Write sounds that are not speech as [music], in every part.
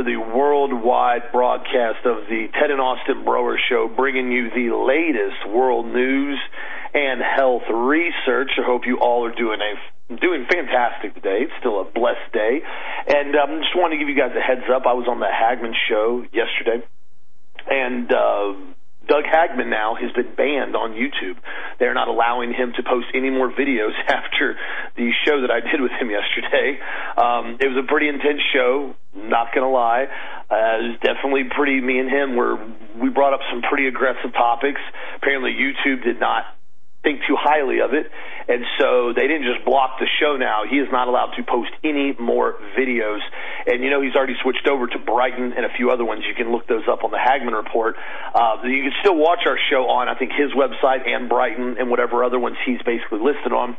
To the worldwide broadcast of the Ted and Austin Broer Show, bringing you the latest world news and health research. I hope you all are doing a doing fantastic today. It's still a blessed day, and um, just want to give you guys a heads up. I was on the Hagmann Show yesterday, and. Uh, Doug Hagmann now has been banned on YouTube. They're not allowing him to post any more videos [laughs] after the show that I did with him yesterday. Um, it was a pretty intense show, not going to lie. Uh, it was definitely pretty, me and him were, we brought up some pretty aggressive topics. Apparently YouTube did not think too highly of it. And so they didn't just block the show now. He is not allowed to post any more videos. And you know, he's already switched over to Brighteon and a few other ones. You can look those up on the Hagmann Report. Uh, you can still watch our show on, I think, his website and Brighteon and whatever other ones he's basically listed on.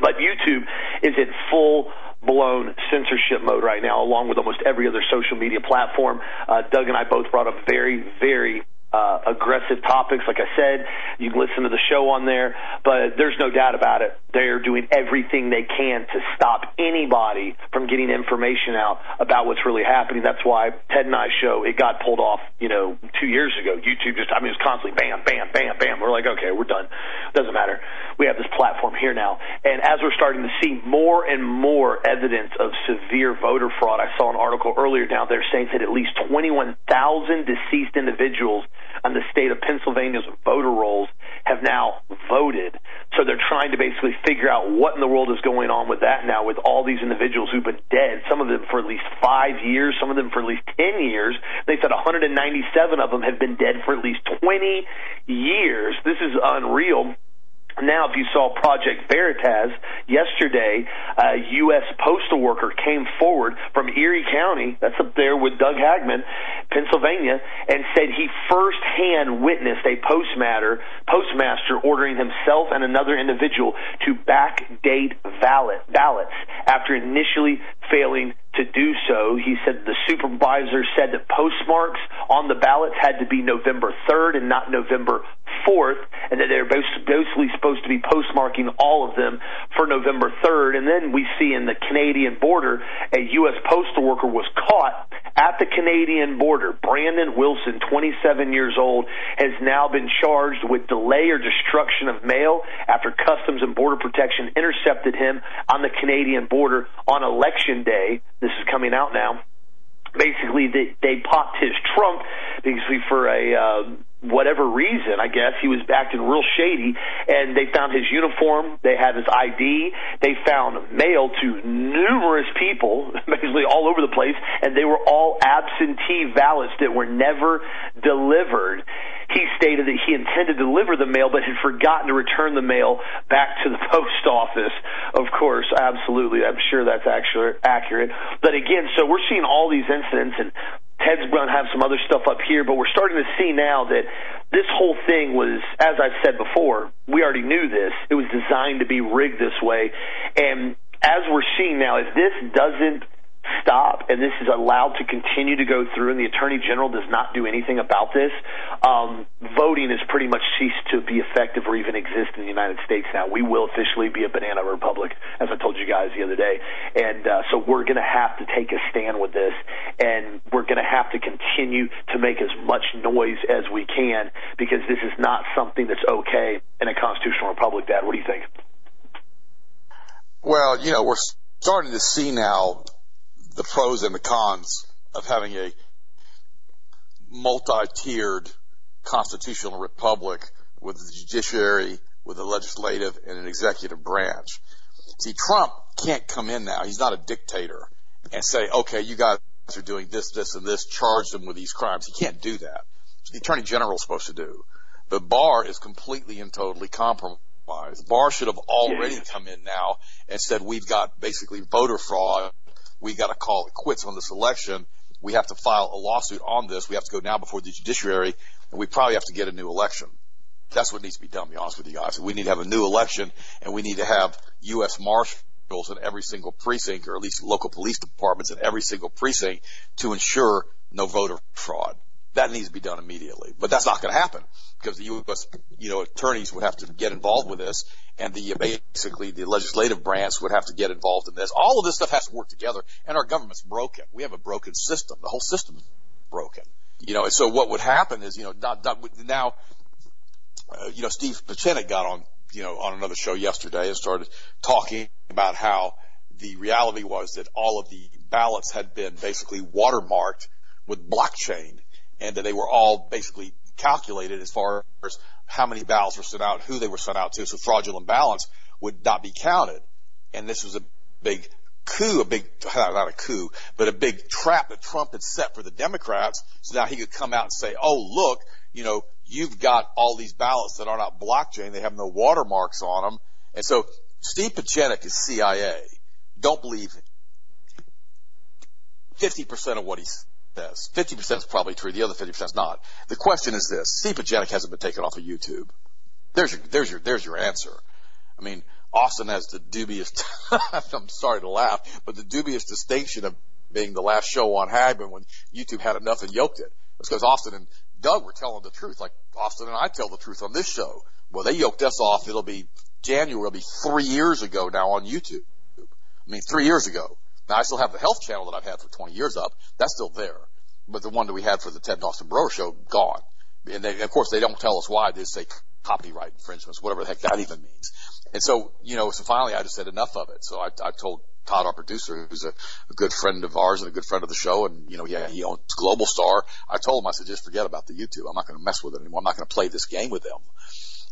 But YouTube is in full blown censorship mode right now, along with almost every other social media platform. Uh, Doug and I both brought up very, very uh, aggressive topics. Like I said, you can listen to the show on there, but there's no doubt about it. They're doing everything they can to stop anybody from getting information out about what's really happening. That's why Ted and I show it got pulled off, you know, two years ago. YouTube just, I mean, it's constantly bam, bam, bam, bam. We're like, okay, we're done. Doesn't matter. We have this platform here now. And as we're starting to see more and more evidence of severe voter fraud, I saw an article earlier down there saying that at least 21,000 deceased individuals on the state of Pennsylvania's voter rolls have now voted. So they're trying to basically figure out what in the world is going on with that now with all these individuals who've been dead, some of them for at least five years, some of them for at least 10 years. They said 197 of them have been dead for at least 20 years. This is unreal. Now, if you saw Project Veritas yesterday, uh, a U.S. postal worker came forward from Erie County, that's up there with Doug Hagmann, Pennsylvania, and said he firsthand witnessed a postmaster, postmaster ordering himself and another individual to backdate ballot, ballots after initially failing to do so. He said the supervisor said that postmarks on the ballots had to be November 3rd and not November 4th, and that they're basically supposed to be postmarking all of them for November 3rd. And then we see in the Canadian border, a U.S. postal worker was caught at the Canadian border. Brandon Wilson, 27 years old, has now been charged with delay or destruction of mail after Customs and Border Protection intercepted him on the Canadian border on election day. This is coming out now basically they, they popped his trunk basically for a uh, whatever reason, I guess he was acting real shady, and they found his uniform. They had his ID. They found mail to numerous people, [laughs] basically all over the place, and they were all absentee ballots that were never delivered. He stated that he intended to deliver the mail, but had forgotten to return the mail back to the [laughs] post office. Of course, absolutely, I'm sure that's actually accurate. But again, so we're seeing all these incidents, and Ted's going to have some other stuff up here, but we're starting to see now that this whole thing was, as I've said before, we already knew this. It was designed to be rigged this way. And as we're seeing now, if this doesn't stop and this is allowed to continue to go through and the attorney general does not do anything about this um, voting has pretty much ceased to be effective or even exist in the united states now. We will officially be a banana republic as i told you guys the other day. And uh, so we're going to have to take a stand with this and we're going to have to continue to make as much noise as we can because this is not something that's okay in a constitutional republic dad. What do you think? Well you know we're starting to see now the pros and the cons of having a multi-tiered constitutional republic with the judiciary, with a legislative and an executive branch. See, Trump can't come in now. He's not a dictator and say, okay, you guys are doing this, this, and this, charge them with these crimes. He can't do that. It's the attorney general is supposed to do. The Barr is completely and totally compromised. The Barr should have already come in now and said, we've got basically voter fraud we got to call it quits on this election. We have to file a lawsuit on this. We have to go now before the judiciary, and we probably have to get a new election. That's what needs to be done, to be honest with you guys. We need to have a new election, and we need to have U.S. Marshals in every single precinct, or at least local police departments in every single precinct to ensure no voter fraud. That needs to be done immediately. But that's not going to happen because the U.S. you know attorneys would have to get involved with this, and the basically the legislative branch would have to get involved in this. All of this stuff has to work together, and our government's broken. We have a broken system. The whole system broken. You know, and so what would happen is, you know, not, not, now, uh, you know, Steve Pieczenik got on, you know, on another show yesterday and started talking about how the reality was that all of the ballots had been basically watermarked with blockchain and that they were all basically calculated as far as how many ballots were sent out, who they were sent out to, so fraudulent ballots would not be counted. And this was a big coup, a big, not a coup, but a big trap that Trump had set for the Democrats. So now he could come out and say, oh, look, you know, you've got all these ballots that are not blockchain. They have no watermarks on them. And so Steve Pieczenik is CIA. Don't believe 50% of what he says. 50% is probably true. The other 50% is not. The question is this. Pieczenik hasn't been taken off of YouTube. There's your, there's your, there's your answer. I mean, Austin has the dubious, [laughs] I'm sorry to laugh, but the dubious distinction of being the last show on Hagmann when YouTube had enough and yoked it. It's because Austin and Doug were telling the truth, like Austin and I tell the truth on this show. Well, they yoked us off. It'll be January. It'll be three years ago now on YouTube. I mean, three years ago. Now I still have the health channel that I've had for 20 years up. That's still there. But the one that we had for the Ted Austin Broer show, gone. And they, of course, they don't tell us why. They just say copyright infringements, whatever the heck that even means. And so, you know, so finally I just said enough of it. So I, I told Todd, our producer, who's a, a good friend of ours and a good friend of the show, and you know, yeah, he owns Global Star. I told him, I said, just forget about the YouTube. I'm not going to mess with it anymore. I'm not going to play this game with them.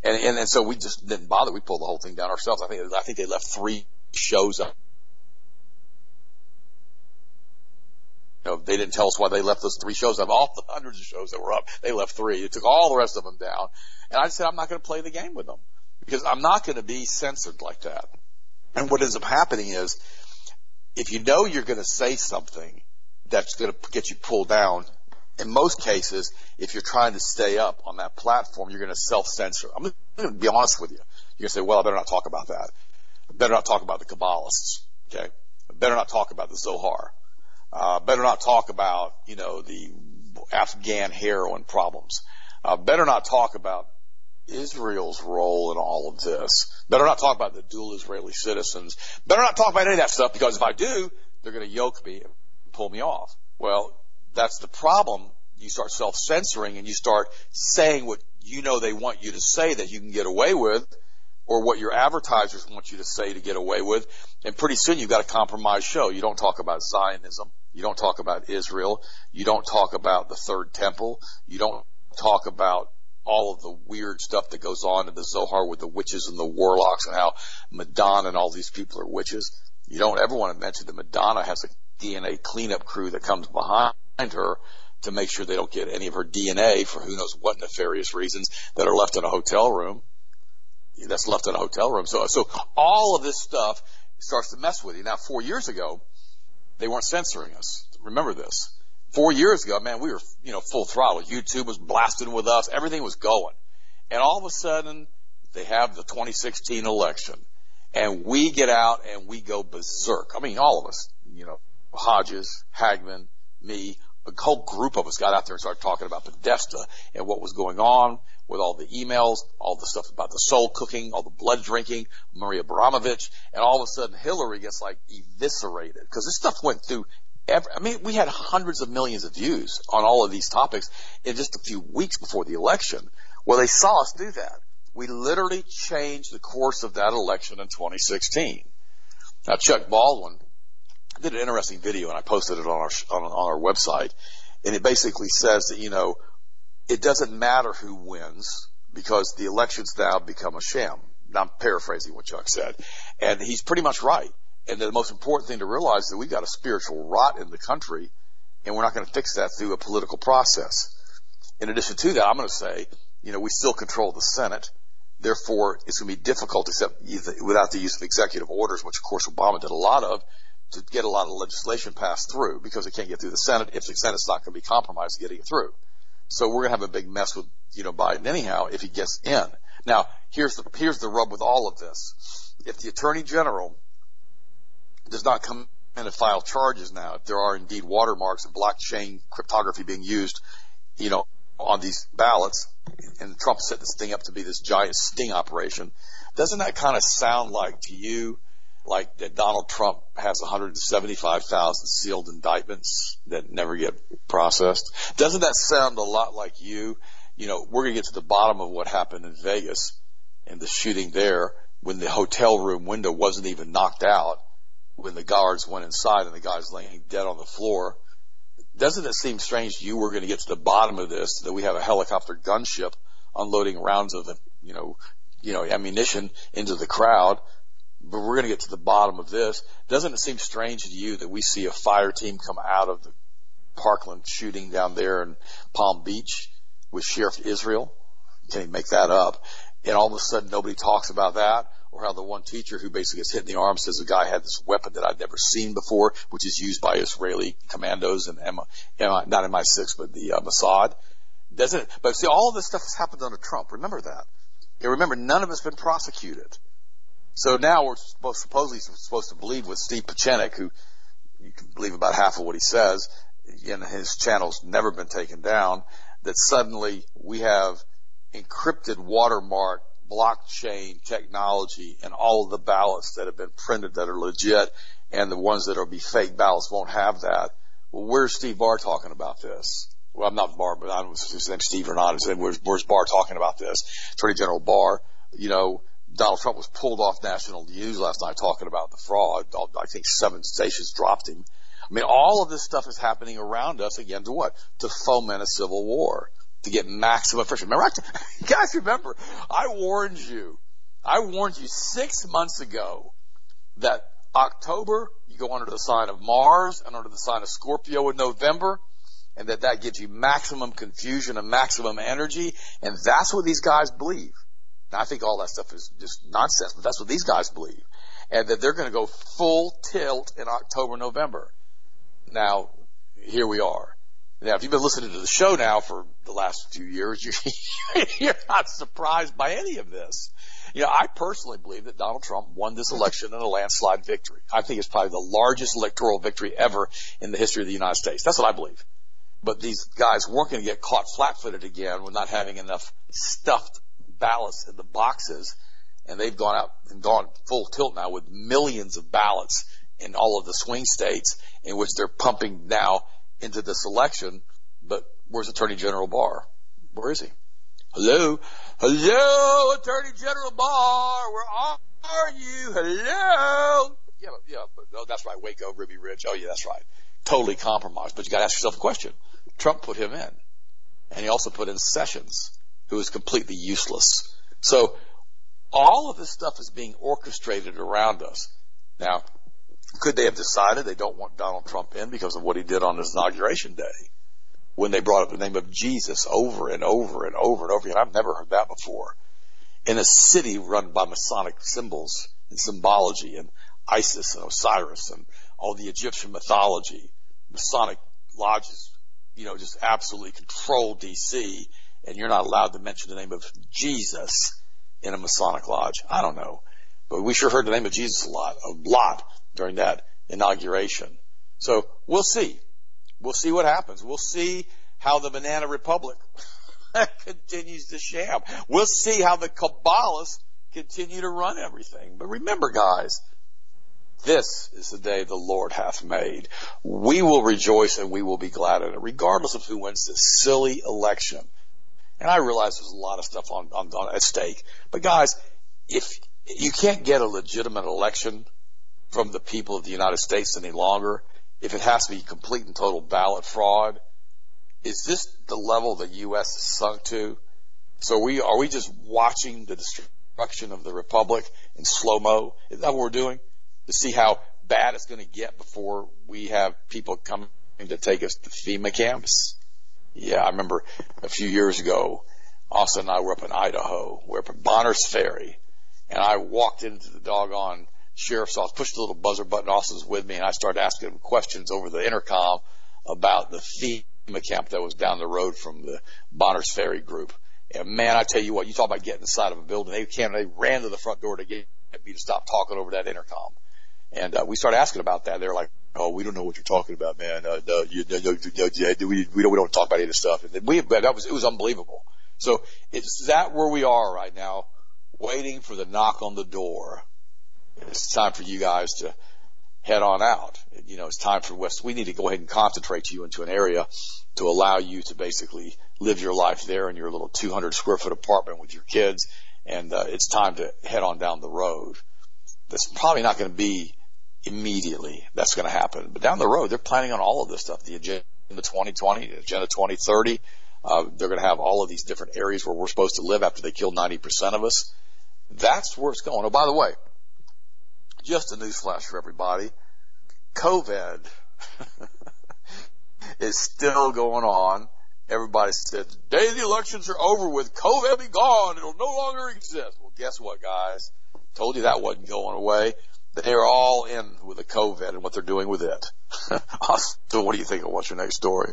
And, and and so we just didn't bother. We pulled the whole thing down ourselves. I think I think they left three shows up. Know, they didn't tell us why they left those three shows up. All the hundreds of shows that were up, they left three. It took all the rest of them down. And I said, I'm not going to play the game with them because I'm not going to be censored like that. And what ends up happening is if you know you're going to say something that's going to get you pulled down, in most cases, if you're trying to stay up on that platform, you're going to self-censor. I'm going to be honest with you. You're going to say, well, I better not talk about that. I better not talk about the Kabbalists. Okay. I better not talk about the Zohar. Uh, better not talk about, you know, the Afghan heroin problems. Uh, better not talk about Israel's role in all of this. Better not talk about the dual Israeli citizens. Better not talk about any of that stuff because if I do, they're going to yoke me and pull me off. Well, that's the problem. You start self-censoring and you start saying what you know they want you to say that you can get away with or what your advertisers want you to say to get away with. And pretty soon you've got a compromised show. You don't talk about Zionism. You don't talk about Israel. You don't talk about the third temple. You don't talk about all of the weird stuff that goes on in the Zohar with the witches and the warlocks and how Madonna and all these people are witches. You don't ever want to mention that Madonna has a DNA cleanup crew that comes behind her to make sure they don't get any of her DNA for who knows what nefarious reasons that are left in a hotel room. That's left in a hotel room. So, so all of this stuff starts to mess with you. Now, four years ago, they weren't censoring us. Remember this four years ago, man, we were, you know, full throttle. YouTube was blasting with us. Everything was going. And all of a sudden, they have the 2016 election. And we get out and we go berserk. I mean, all of us, you know, Hodges, Hagmann, me, a whole group of us got out there and started talking about Podesta and what was going on with all the emails, all the stuff about the soul cooking, all the blood drinking, Maria Abramovich, and all of a sudden Hillary gets like eviscerated because this stuff went through Ever, I mean, we had hundreds of millions of views on all of these topics in just a few weeks before the election. Well, they saw us do that. We literally changed the course of that election in 2016. Now, Chuck Baldwin did an interesting video, and I posted it on our on, on our website, and it basically says that you know it doesn't matter who wins because the elections now become a sham. Now, I'm paraphrasing what Chuck said, and he's pretty much right. And the most important thing to realize is that we've got a spiritual rot in the country, and we're not going to fix that through a political process. In addition to that, I'm going to say, you know, we still control the Senate. Therefore, it's going to be difficult, except without the use of executive orders, which of course Obama did a lot of, to get a lot of legislation passed through because it can't get through the Senate if the Senate's not going to be compromised getting it through. So we're going to have a big mess with, you know, Biden anyhow if he gets in. Now, here's the, here's the rub with all of this. If the Attorney General does not come in and file charges now if there are indeed watermarks and blockchain cryptography being used you know, on these ballots, and Trump set this thing up to be this giant sting operation. Doesn't that kind of sound like to you like that Donald Trump has 175,000 sealed indictments that never get processed? Doesn't that sound a lot like you? You know, we're going to get to the bottom of what happened in Vegas and the shooting there when the hotel room window wasn't even knocked out when the guards went inside and the guy's laying dead on the floor. Doesn't it seem strange to you we're going to get to the bottom of this, that we have a helicopter gunship unloading rounds of, the you know, you know, ammunition into the crowd, going to get to the bottom of this. Doesn't it seem strange to you that we see a fire team come out of the Parkland shooting down there in Palm Beach with Sheriff Israel? Can he make that up? And all of a sudden nobody talks about that or how the one teacher who basically gets hit in the arm says the guy had this weapon that I'd never seen before, which is used by Israeli commandos and M- M- not MI6, but the uh, Mossad. Doesn't it? But see, all of this stuff has happened under Trump. Remember that. And remember, none of it's been prosecuted. So now we're supposed, supposedly supposed to believe with Steve Pieczenik, who you can believe about half of what he says, and his channel's never been taken down, that suddenly we have encrypted watermark blockchain technology and all of the ballots that have been printed that are legit and the ones that will be fake ballots won't have that. Well, where's Steve Barr talking about this? Well, I'm not Barr, but I don't know if his name's Steve or not. Where's, where's Barr talking about this? Attorney General Barr, you know, Donald Trump was pulled off national news last night talking about the fraud. I think seven stations dropped him. I mean, all of this stuff is happening around us again to what? To foment a civil war to get maximum friction. Remember, [laughs] guys, remember, I warned you. I warned you six months ago that October, you go under the sign of Mars and under the sign of Scorpio in November, and that that gives you maximum confusion and maximum energy, and that's what these guys believe. I think all that stuff is just nonsense, but that's what these guys believe. And that they're going to go full tilt in October, November. Now, here we are. Now, if you've been listening to the show now for the last few years, [laughs] you're, you're not surprised by any of this. You know, I personally believe that Donald Trump won this election in a landslide victory. I think it's probably the largest electoral victory ever in the history of the United States. That's what I believe. But these guys weren't going to get caught flat-footed again with not having enough stuffed ballots in the boxes. And they've gone out and gone full tilt now with millions of ballots in all of the swing states in which they're pumping now into this election, but where's Attorney General Barr? Where is he? Hello? Hello, Attorney General Barr, where are you? Hello? Yeah, yeah, but, that's right, Waco, Ruby Ridge. Oh yeah, that's right. Totally compromised, but you gotta ask yourself a question. Trump put him in. And he also put in Sessions, who is completely useless. So, all of this stuff is being orchestrated around us. Now, could they have decided they don't want Donald Trump in because of what he did on his inauguration day? When they brought up the name of Jesus over and over and over and over again. I've never heard that before. In a city run by Masonic symbols and symbology and Isis and Osiris and all the Egyptian mythology, Masonic lodges, you know, just absolutely control DC and you're not allowed to mention the name of Jesus in a Masonic lodge. I don't know. But we sure heard the name of Jesus a lot, a lot during that inauguration. So we'll see. We'll see what happens. We'll see how the Banana Republic [laughs] continues to sham. We'll see how the Kabbalists continue to run everything. But remember guys, this is the day the Lord hath made. We will rejoice and we will be glad in it, regardless of who wins this silly election. And I realize there's a lot of stuff on, on, on at stake. But guys, if you can't get a legitimate election from the people of the United States any longer if it has to be complete and total ballot fraud? Is this the level the U.S. has sunk to? So we are we just watching the destruction of the republic in slow mo? Is that what we're doing? To see how bad it's going to get before we have people coming to take us to FEMA camps? Yeah, I remember a few years ago, Austin and I were up in Idaho. We're up at Bonners Ferry, and I walked into the doggone sheriff's office, pushed the little buzzer button. Austin's with me, and I started asking him questions over the intercom about the FEMA camp that was down the road from the Bonners Ferry group. And man, I tell you what, you talk about getting inside of a building. They came, they ran to the front door to get me to stop talking over that intercom. And uh, we started asking about that. They're like, oh, we don't know what you're talking about, man. Uh, no, you, no, no, no, we, we don't, we don't talk about any of this stuff. And we, that was, it was unbelievable. So it's that where we are right now, waiting for the knock on the door. It's time for you guys to head on out. You know, it's time for West. We need to go ahead and concentrate you into an area to allow you to basically live your life there in your little 200 square foot apartment with your kids. And uh, it's time to head on down the road. That's probably not going to be immediately that's going to happen. But down the road, they're planning on all of this stuff. The agenda 2020, agenda 2030. Uh, they're going to have all of these different areas where we're supposed to live after they kill 90% of us. That's where it's going. Oh, by the way, just a newsflash for everybody. COVID [laughs] is still going on. Everybody said the day the elections are over with, COVID be gone. It'll no longer exist. Well, guess what, guys? Told you that wasn't going away. They're all in with the COVID and what they're doing with it. [laughs] so what do you think of what's your next story?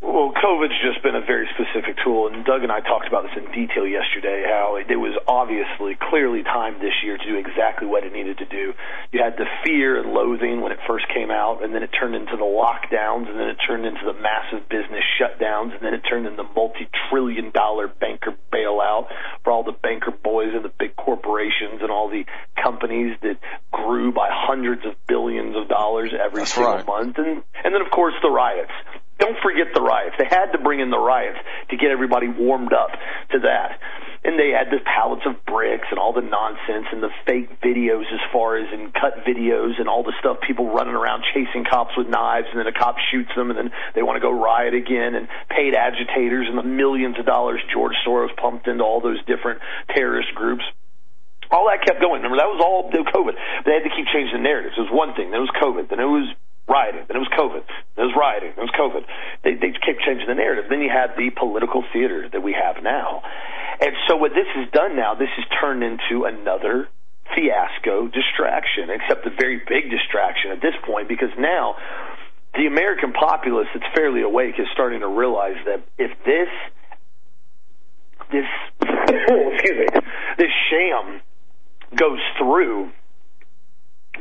Well, COVID's just been a very specific tool, and Doug and I talked about this in detail yesterday. How it was obviously clearly timed this year to do exactly what it needed to do. You had the fear and loathing when it first came out, and then it turned into the lockdowns, and then it turned into the massive business shutdowns, and then it turned into multi-trillion-dollar banker bailout for all the banker boys and the big corporations and all the companies that grew by hundreds of billions of dollars every That's single right. month, and and then of course the riots don't forget the riots. They had to bring in the riots to get everybody warmed up to that. And they had the pallets of bricks and all the nonsense and the fake videos as far as in cut videos and all the stuff people running around chasing cops with knives and then a cop shoots them and then they want to go riot again and paid agitators and the millions of dollars George Soros pumped into all those different terrorist groups all that kept going. Remember, that was all COVID. They had to keep changing the narratives. It was one thing. Then it was COVID. Then it was rioting. Then it was COVID. Then it was rioting. Then it was COVID. They, they kept changing the narrative. Then you had the political theater that we have now. And so what this has done now, this has turned into another fiasco distraction, except a very big distraction at this point because now the American populace that's fairly awake is starting to realize that if this this [coughs] excuse me this sham goes through,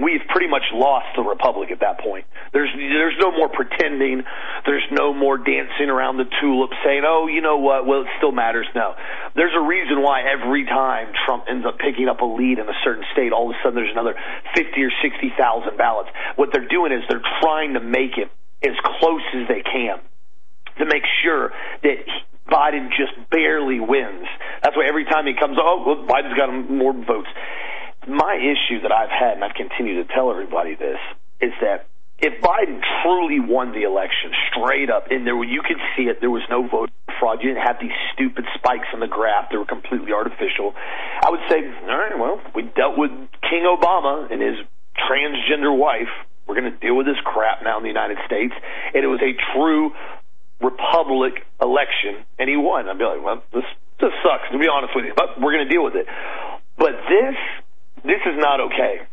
we've pretty much lost the republic at that point. There's there's no more pretending. There's no more dancing around the tulip saying, "Oh, you know what? Well, it still matters." No. There's a reason why every time Trump ends up picking up a lead in a certain state, all of a sudden there's another 50 or 60,000 ballots. What they're doing is they're trying to make it as close as they can to make sure that Biden just barely wins. That's why every time he comes, oh, well, Biden's got more votes. My issue that I've had, and I've continued to tell everybody this, is that if Biden truly won the election straight up, and there you could see it, there was no vote fraud. You didn't have these stupid spikes in the graph that were completely artificial. I would say, all right, well, we dealt with King Obama and his transgender wife. We're going to deal with this crap now in the United States, and it was a true Republic election, and he won. I'd be like, well, this this sucks to be honest with you, but we're going to deal with it. But this this is not okay.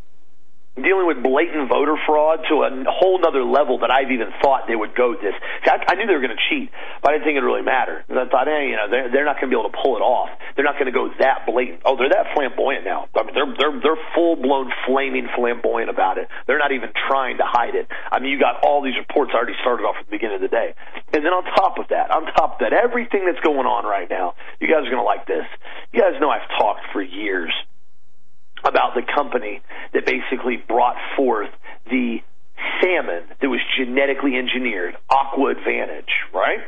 Dealing with blatant voter fraud to a whole other level that I've even thought they would go this. See, I, I knew they were going to cheat, but I didn't think it really mattered. I thought, hey, you know, they're, they're not going to be able to pull it off. They're not going to go that blatant. Oh, they're that flamboyant now. I mean, they're they're they're full blown flaming flamboyant about it. They're not even trying to hide it. I mean, you got all these reports already started off at the beginning of the day, and then on top of that, on top of that, everything that's going on right now, you guys are going to like this. You guys know I've talked for years about the company that basically brought forth the salmon that was genetically engineered, Aqua Advantage, right?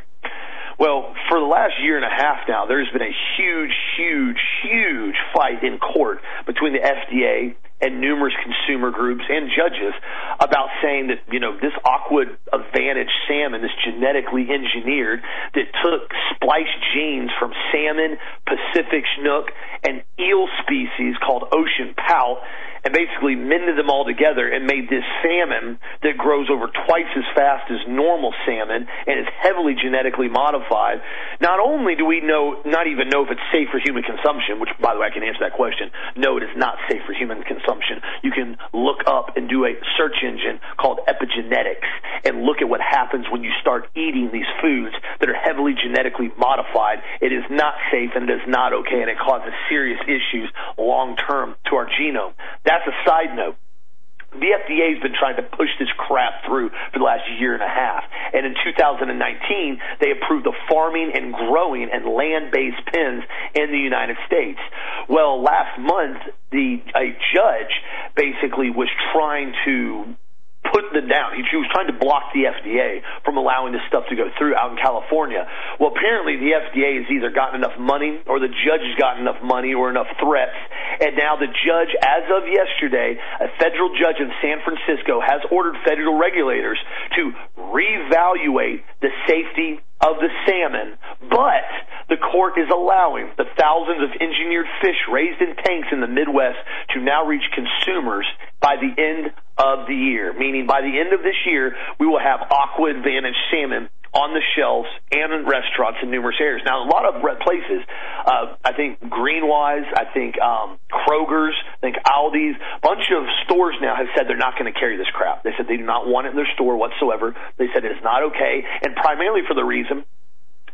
Well, for the last year and a half now, there's been a huge, huge, huge fight in court between the FDA and numerous consumer groups and judges about saying that, you know, this Aqua Advantage salmon, this genetically engineered, that took spliced genes from salmon, Pacific Chinook, and eel species called ocean pout, and basically mended them all together and made this salmon that grows over twice as fast as normal salmon and is heavily genetically modified. Not only do we know, not even know if it's safe for human consumption, which by the way I can answer that question. No, it is not safe for human consumption. You can look up and do a search engine called epigenetics and look at what happens when you start eating these foods that are heavily genetically modified. It is not safe and it is not okay and it causes serious issues long term to our genome. That's a side note. The FDA has been trying to push this crap through for the last year and a half. And in 2019, they approved the farming and growing and land-based pens in the United States. Well, last month, the a judge basically was trying to put them down. He, was trying to block the FDA from allowing this stuff to go through out in California. Well, apparently the FDA has either gotten enough money or the judge has gotten enough money or enough threats. And now the judge, as of yesterday, a federal judge in San Francisco has ordered federal regulators to reevaluate the safety of the salmon, but the court is allowing the thousands of engineered fish raised in tanks in the Midwest to now reach consumers by the end of the year, meaning by the end of this year, we will have Aqua Advantage salmon on the shelves and in restaurants in numerous areas. Now, a lot of places, uh, I think Greenwise, I think um, Kroger's, I think Aldi's, a bunch of stores now have said they're not going to carry this crap. They said they do not want it in their store whatsoever. They said it is not okay, and primarily for the reason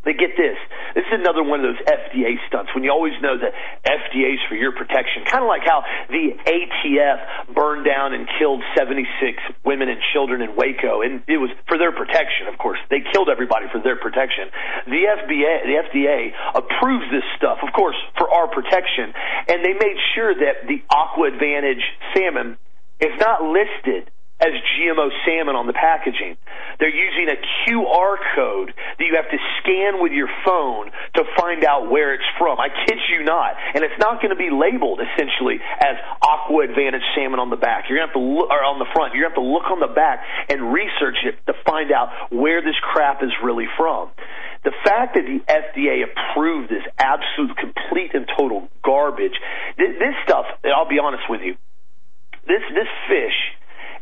they get this. This is another one of those FDA stunts when you always know that FDA's for your protection. Kind of like how the ATF burned down and killed 76 women and children in Waco, and it was for their protection, of course. They killed everybody for their protection. The FDA, the FDA approves this stuff, of course, for our protection, and they made sure that the Aqua Advantage salmon is not listed as GMO salmon on the packaging. They're using a QR code that you have to scan with your phone to find out where it's from. I kid you not. And it's not going to be labeled essentially as Aqua Advantage salmon on the back. You're going to have to look, or on the front. You're going to have to look on the back and research it to find out where this crap is really from. The fact that the FDA approved this absolute, complete, and total garbage, this stuff, I'll be honest with you, this, this fish,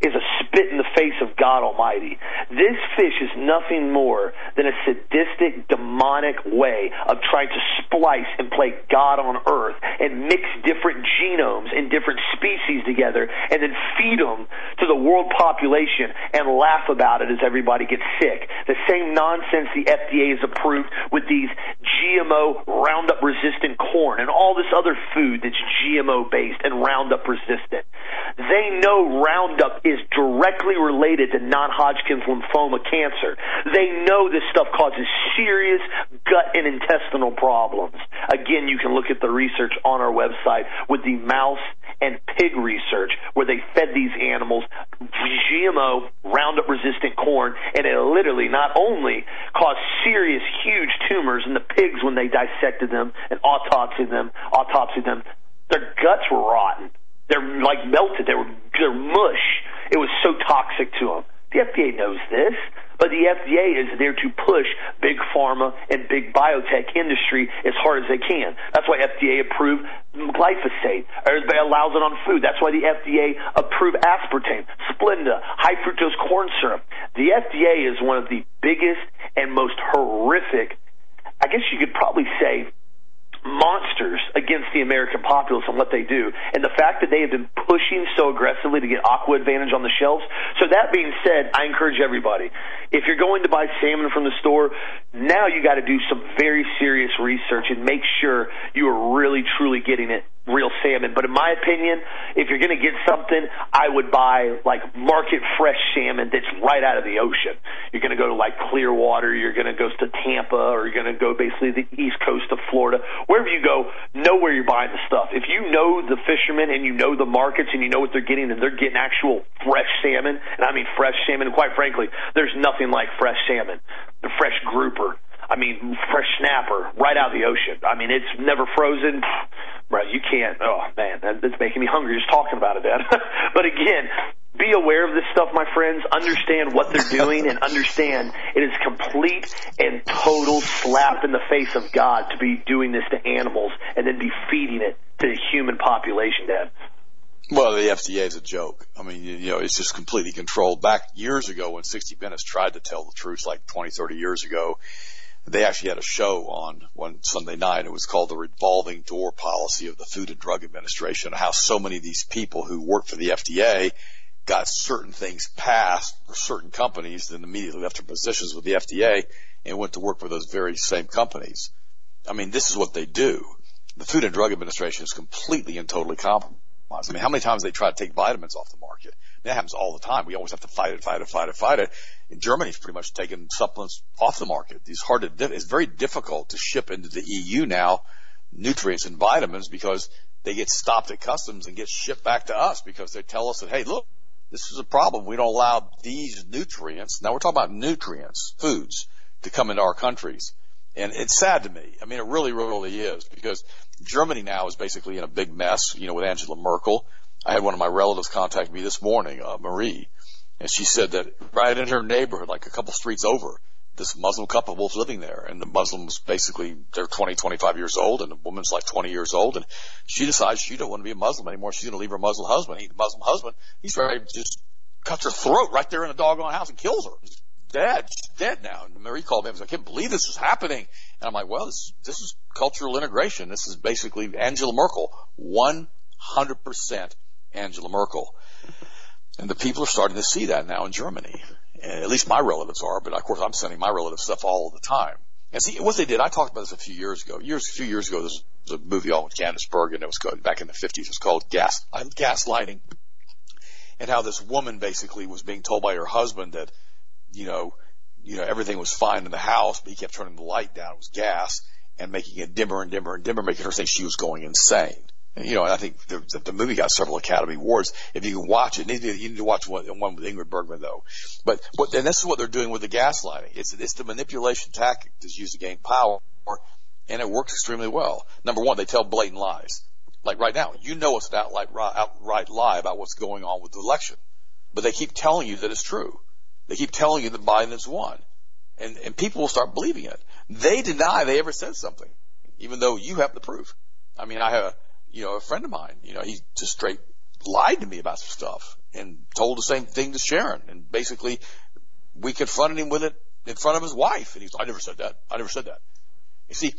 is a spit in the face of God Almighty. This fish is nothing more than a sadistic, demonic way of trying to splice and play God on earth and mix different genomes and different species together and then feed them to the world population and laugh about it as everybody gets sick. The same nonsense the FDA has approved with these GMO Roundup resistant corn and all this other food that's GMO based and Roundup resistant. They know Roundup is directly related to non-Hodgkin's lymphoma cancer. They know this stuff causes serious gut and intestinal problems. Again, you can look at the research on our website with the mouse and pig research where they fed these animals GMO Roundup resistant corn and it literally not only caused serious huge tumors in the pigs when they dissected them and autopsied them, autopsied them, their guts were rotten. They're like melted. They were they're mush. It was so toxic to them. The FDA knows this, but the FDA is there to push big pharma and big biotech industry as hard as they can. That's why FDA approved glyphosate, or allows it on food. That's why the FDA approved aspartame, Splenda, high fructose corn syrup. The FDA is one of the biggest and most horrific, I guess you could probably say, against the American populace and what they do. And the fact that they have been pushing so aggressively to get Aqua Advantage on the shelves. So that being said, I encourage everybody, if you're going to buy salmon from the store, now you got to do some very serious research and make sure you are really truly getting it real salmon. But in my opinion, if you're going to get something, I would buy like market fresh salmon that's right out of the ocean. You're going to go to like Clearwater, you're going to go to Tampa, or you're going to go basically the east coast of Florida. Wherever you go, know where you're buying the stuff. If you know the fishermen and you know the markets and you know what they're getting and they're getting actual fresh salmon, and I mean fresh salmon, quite frankly, there's nothing like fresh salmon. The fresh grouper. I mean, fresh snapper right out of the ocean. I mean, it's never frozen. Right, you can't. Oh man, that's making me hungry just talking about it, Dad. [laughs] but again, be aware of this stuff, my friends. Understand what they're doing and understand it is complete and total slap in the face of God to be doing this to animals and then be feeding it to the human population, Dad. Well, the FDA is a joke. I mean, you know, it's just completely controlled. Back years ago when 60 Minutes tried to tell the truth, like 20, 30 years ago, they actually had a show on one Sunday night. It was called the revolving door policy of the Food and Drug Administration, how so many of these people who work for the FDA got certain things passed for certain companies, then immediately left their positions with the FDA and went to work for those very same companies. I mean, this is what they do. The Food and Drug Administration is completely and totally compromised. I mean, how many times they try to take vitamins off the market? That happens all the time. We always have to fight it, fight it, fight it, fight it. In Germany's pretty much taken supplements off the market. It's hard to, it's very difficult to ship into the EU now nutrients and vitamins because they get stopped at customs and get shipped back to us because they tell us that, hey, look, this is a problem. We don't allow these nutrients. Now we're talking about nutrients, foods to come into our countries. And it's sad to me. I mean, it really, really is because Germany now is basically in a big mess, you know, with Angela Merkel. I had one of my relatives contact me this morning, uh, Marie, and she said that right in her neighborhood, like a couple streets over, this Muslim couple was living there and the Muslims basically, they're 20, 25 years old and the woman's like 20 years old and she decides she don't want to be a Muslim anymore. She's going to leave her Muslim husband. He, the Muslim husband, he's ready to just cuts her throat right there in the doggone house and kills her. She's dead. She's dead now. And Marie called me and was like, I can't believe this is happening. And I'm like, well, this, this is cultural integration. This is basically Angela Merkel. 100% Angela Merkel. And the people are starting to see that now in Germany. At least my relatives are, but of course I'm sending my relatives stuff all the time. And see, what they did, I talked about this a few years ago. Years, a few years ago, there was a movie on with Candice Bergen. It was called, back in the 50s. It was called Gas, Gaslighting. And how this woman basically was being told by her husband that, you know, you know, everything was fine in the house, but he kept turning the light down. It was gas and making it dimmer and dimmer and dimmer, making her think she was going insane you know, I think the, the movie got several Academy Awards. If you can watch it, you need to watch one, one with Ingrid Bergman though. But what, and this is what they're doing with the gaslighting. It's, it's the manipulation tactic that's used to gain power, and it works extremely well. Number one, they tell blatant lies. Like right now, you know it's an outright, outright lie about what's going on with the election, but they keep telling you that it's true. They keep telling you that Biden has won, and and people will start believing it. They deny they ever said something, even though you have the proof. I mean, I have you know, a friend of mine, you know, he just straight lied to me about some stuff and told the same thing to Sharon. And basically, we confronted him with it in front of his wife. And he's I never said that. I never said that. You see,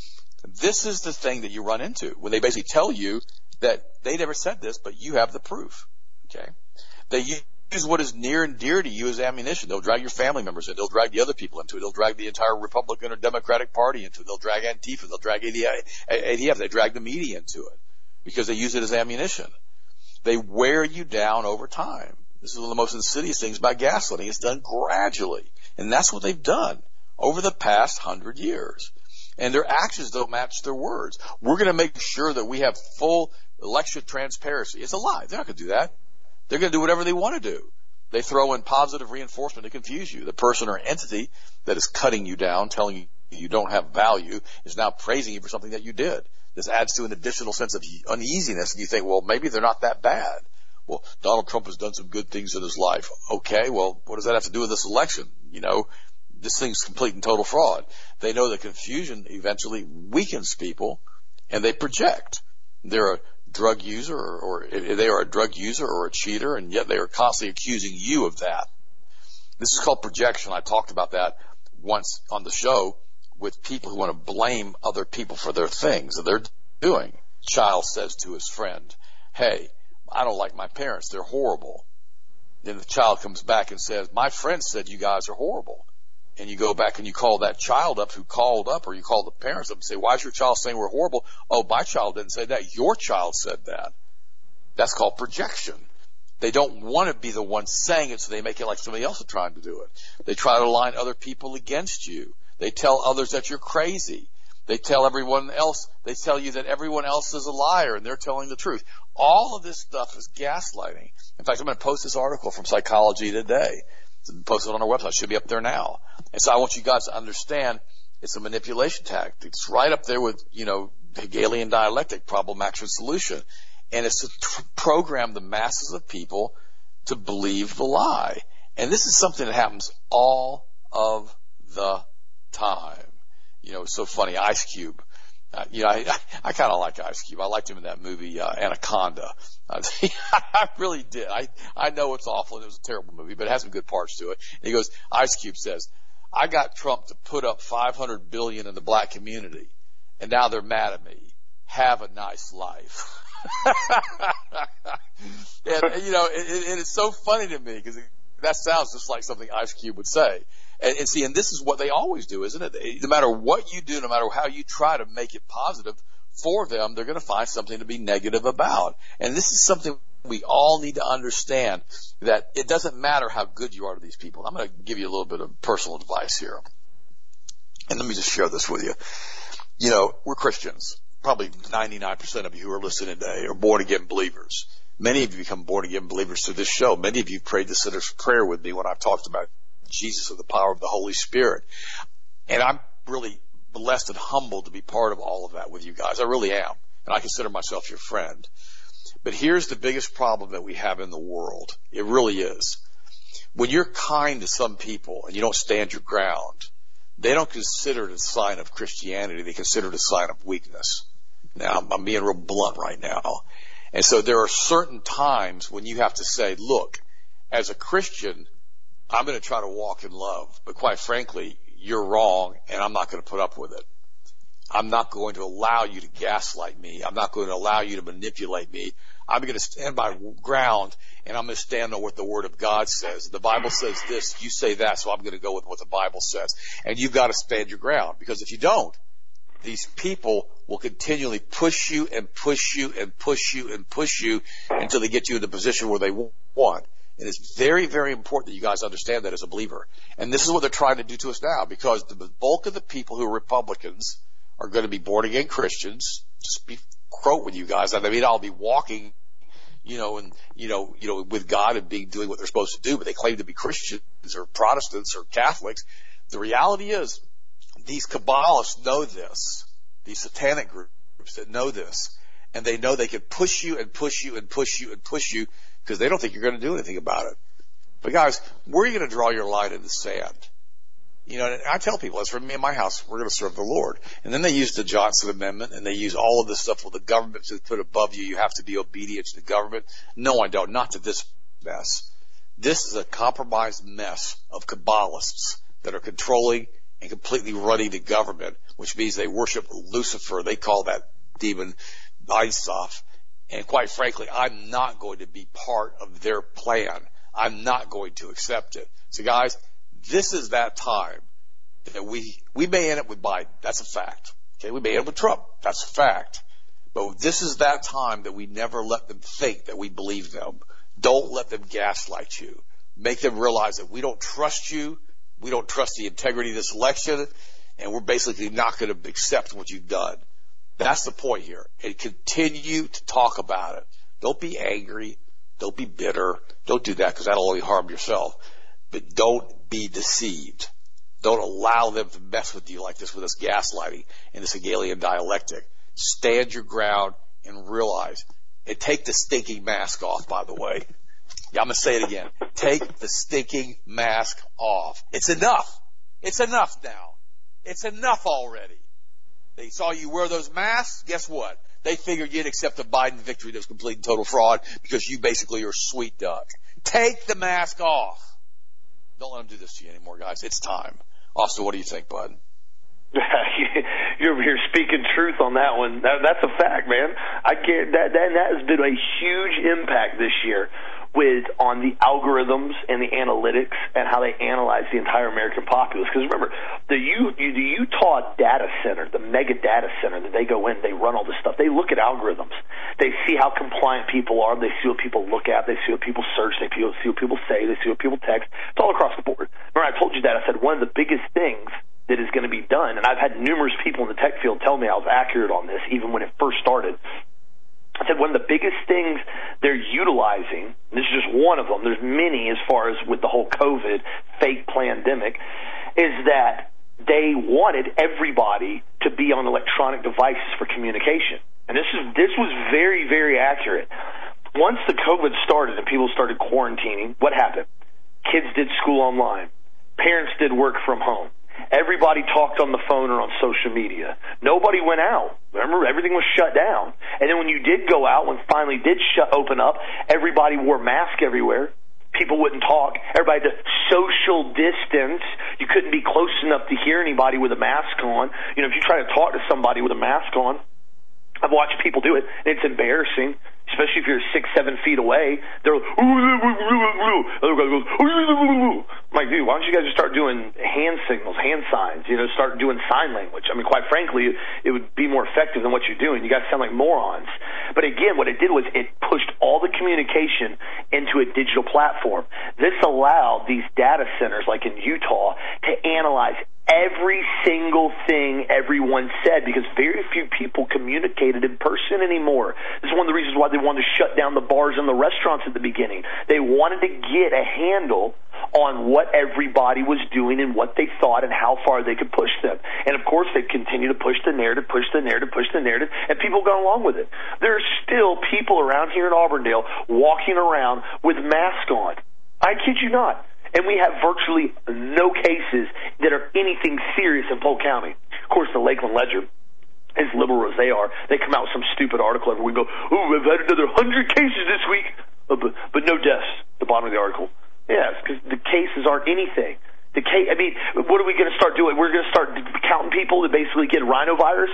this is the thing that you run into when they basically tell you that they never said this, but you have the proof. Okay. They use what is near and dear to you as ammunition. They'll drag your family members in. They'll drag the other people into it. They'll drag the entire Republican or Democratic Party into it. They'll drag Antifa. They'll drag ADF. They drag the media into it because they use it as ammunition. They wear you down over time. This is one of the most insidious things about gaslighting. It's done gradually. And that's what they've done over the past hundred years. And their actions don't match their words. We're going to make sure that we have full election transparency. It's a lie. They're not going to do that. They're going to do whatever they want to do. They throw in positive reinforcement to confuse you. The person or entity that is cutting you down, telling you you don't have value, is now praising you for something that you did. This adds to an additional sense of uneasiness, and you think, well, maybe they're not that bad. Well, Donald Trump has done some good things in his life. Okay, well, what does that have to do with this election? You know, this thing's complete and total fraud. They know that confusion eventually weakens people, and they project. They're a drug user, or, or they are a drug user or a cheater, and yet they are constantly accusing you of that. This is called projection. I talked about that once on the show with people who want to blame other people for their things that they're doing. Child says to his friend, Hey, I don't like my parents. They're horrible. Then the child comes back and says, My friend said you guys are horrible. And you go back and you call that child up who called up or you call the parents up and say, Why is your child saying we're horrible? Oh, my child didn't say that. Your child said that. That's called projection. They don't want to be the one saying it, so they make it like somebody else is trying to do it. They try to line other people against you. They tell others that you're crazy. They tell everyone else, they tell you that everyone else is a liar and they're telling the truth. All of this stuff is gaslighting. In fact, I'm going to post this article from Psychology Today. It's posted on our website. It should be up there now. And so I want you guys to understand it's a manipulation tactic. It's right up there with, you know, Hegelian dialectic, problem, action, solution. And it's to tr- program the masses of people to believe the lie. And this is something that happens all of the time. You know, it's so funny. Ice Cube. Uh, you know, I, [laughs] I kind of like Ice Cube. I liked him in that movie, uh, Anaconda. Uh, [laughs] I really did. I, I know it's awful and it was a terrible movie, but it has some good parts to it. And he goes, Ice Cube says, I got Trump to put up 500 billion in the black community and now they're mad at me. Have a nice life. [laughs] and, you know, it, it, it is so funny to me because that sounds just like something Ice Cube would say. And, and see, and this is what they always do, isn't it? No matter what you do, no matter how you try to make it positive for them, they're going to find something to be negative about. And this is something we all need to understand that it doesn't matter how good you are to these people. I'm going to give you a little bit of personal advice here. And let me just share this with you. You know, we're Christians. Probably 99% of you who are listening today are born again believers. Many of you become born again believers through this show. Many of you prayed the sinner's prayer with me when I've talked about Jesus and the power of the Holy Spirit. And I'm really blessed and humbled to be part of all of that with you guys. I really am. And I consider myself your friend. But here's the biggest problem that we have in the world. It really is. When you're kind to some people and you don't stand your ground, they don't consider it a sign of Christianity. They consider it a sign of weakness. Now, I'm being real blunt right now. And so there are certain times when you have to say, look, as a Christian, I'm going to try to walk in love. But quite frankly, you're wrong and I'm not going to put up with it. I'm not going to allow you to gaslight me. I'm not going to allow you to manipulate me. I'm going to stand by ground and I'm going to stand on what the Word of God says. The Bible says this, you say that, so I'm going to go with what the Bible says. And you've got to stand your ground because if you don't, these people will continually push you and push you and push you and push you until they get you in the position where they want. And it's very, very important that you guys understand that as a believer. And this is what they're trying to do to us now because the bulk of the people who are Republicans are going to be born again Christians. Just be quote with you guys. I mean, I'll be walking, you know, and, you know, you know, with God and being, doing what they're supposed to do, but they claim to be Christians or Protestants or Catholics. The reality is these Kabbalists know this, these satanic groups that know this, and they know they can push you and push you and push you and push you because they don't think you're going to do anything about it. But guys, where are you going to draw your line in the sand? You know, I tell people, as for me and my house, we're going to serve the Lord. And then they use the Johnson Amendment and they use all of this stuff with the government to put above you. You have to be obedient to the government. No, I don't. Not to this mess. This is a compromised mess of Kabbalists that are controlling and completely running the government, which means they worship Lucifer. They call that demon Nisof. And quite frankly, I'm not going to be part of their plan. I'm not going to accept it. So guys, this is that time that we, we may end up with Biden. That's a fact. Okay. We may end up with Trump. That's a fact. But this is that time that we never let them think that we believe them. Don't let them gaslight you. Make them realize that we don't trust you. We don't trust the integrity of this election and we're basically not going to accept what you've done. That's the point here. And continue to talk about it. Don't be angry. Don't be bitter. Don't do that because that'll only harm yourself. But don't be deceived. Don't allow them to mess with you like this with this gaslighting and this Hegelian dialectic. Stand your ground and realize and take the stinking mask off, by the way. Yeah, I'm gonna say it again. Take the stinking mask off. It's enough. It's enough now. It's enough already. They saw you wear those masks. Guess what? They figured you'd accept a Biden victory that was complete and total fraud because you basically are sweet duck. Take the mask off. Don't let them do this to you anymore, guys. It's time. Austin, what do you think, bud? [laughs] you're you're speaking truth on that one. That, that's a fact, man. I can't. That that that has been a huge impact this year with on the algorithms and the analytics and how they analyze the entire American populace. Because remember, the U, the Utah data center, the mega data center that they go in, they run all this stuff. They look at algorithms. They see how compliant people are. They see what people look at. They see what people search. They see what people say. They see what people text. It's all across the board. Remember, I told you that. I said one of the biggest things that is going to be done, and I've had numerous people in the tech field tell me I was accurate on this, even when it first started I said one of the biggest things they're utilizing, this is just one of them, there's many as far as with the whole COVID fake pandemic, is that they wanted everybody to be on electronic devices for communication. And this is this was very, very accurate. Once the COVID started and people started quarantining, what happened? Kids did school online. Parents did work from home. Everybody talked on the phone or on social media. Nobody went out. Remember, everything was shut down. And then when you did go out, when finally did shut open up, everybody wore masks everywhere. People wouldn't talk. Everybody had to social distance. You couldn't be close enough to hear anybody with a mask on. You know, if you try to talk to somebody with a mask on, I've watched people do it, and it's embarrassing especially if you're six, seven feet away. They're like, other guy goes, I'm like, dude, why don't you guys just start doing hand signals, hand signs? You know, start doing sign language. I mean, quite frankly, it would be more effective than what you're doing. You guys sound like morons. But again, what it did was it pushed all the communication into a digital platform. This allowed these data centers, like in Utah, to analyze every single thing everyone said because very few people communicated in person anymore. This is one of the reasons why they wanted to shut down the bars and the restaurants at the beginning. They wanted to get a handle on what everybody was doing and what they thought and how far they could push them. And of course, they continue to push the narrative, push the narrative, push the narrative, and people go along with it. There are still people around here in Auburndale walking around with masks on. I kid you not and we have virtually no cases that are anything serious in Polk County. Of course, the Lakeland Ledger, as liberal as they are, they come out with some stupid article every week. Go, oh, we've had another hundred cases this week, uh, but, but no deaths. The bottom of the article. Yes, because the cases aren't anything. The case, I mean, what are we going to start doing? We're going to start counting people that basically get rhinovirus.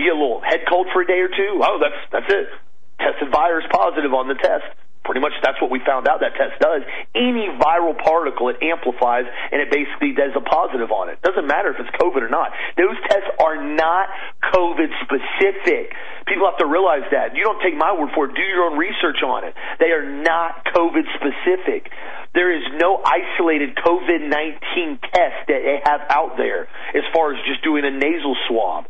You get a little head cold for a day or two. Oh, that's that's it. Tested virus positive on the test. Pretty much that's what we found out that test does. Any viral particle, it amplifies and it basically does a positive on it. Doesn't matter if it's COVID or not. Those tests are not COVID specific. People have to realize that. You don't take my word for it. Do your own research on it. They are not COVID specific. There is no isolated COVID-19 test that they have out there as far as just doing a nasal swab.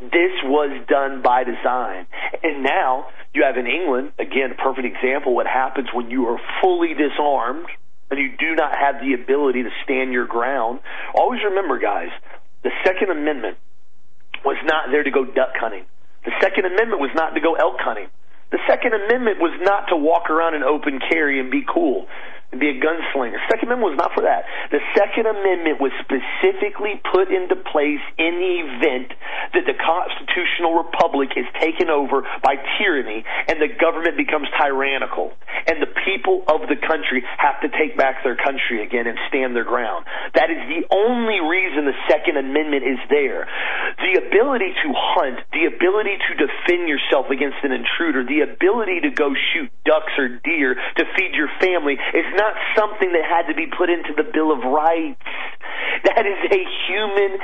This was done by design. And now you have in England, again, a perfect example what happens when you are fully disarmed and you do not have the ability to stand your ground. Always remember, guys, the Second Amendment was not there to go duck hunting. The Second Amendment was not to go elk hunting. The Second Amendment was not to walk around and open carry and be cool and be a gunslinger. The Second Amendment was not for that. The Second Amendment was specifically put into place in the event that the constitutional republic is taken over by tyranny and the government becomes tyrannical and the people of the country have to take back their country again and stand their ground. That is the only reason the Second Amendment is there. The ability to hunt, the ability to defend yourself against an intruder, the ability to go shoot ducks or deer to feed your family is not something that had to be put into the Bill of Rights. That is a human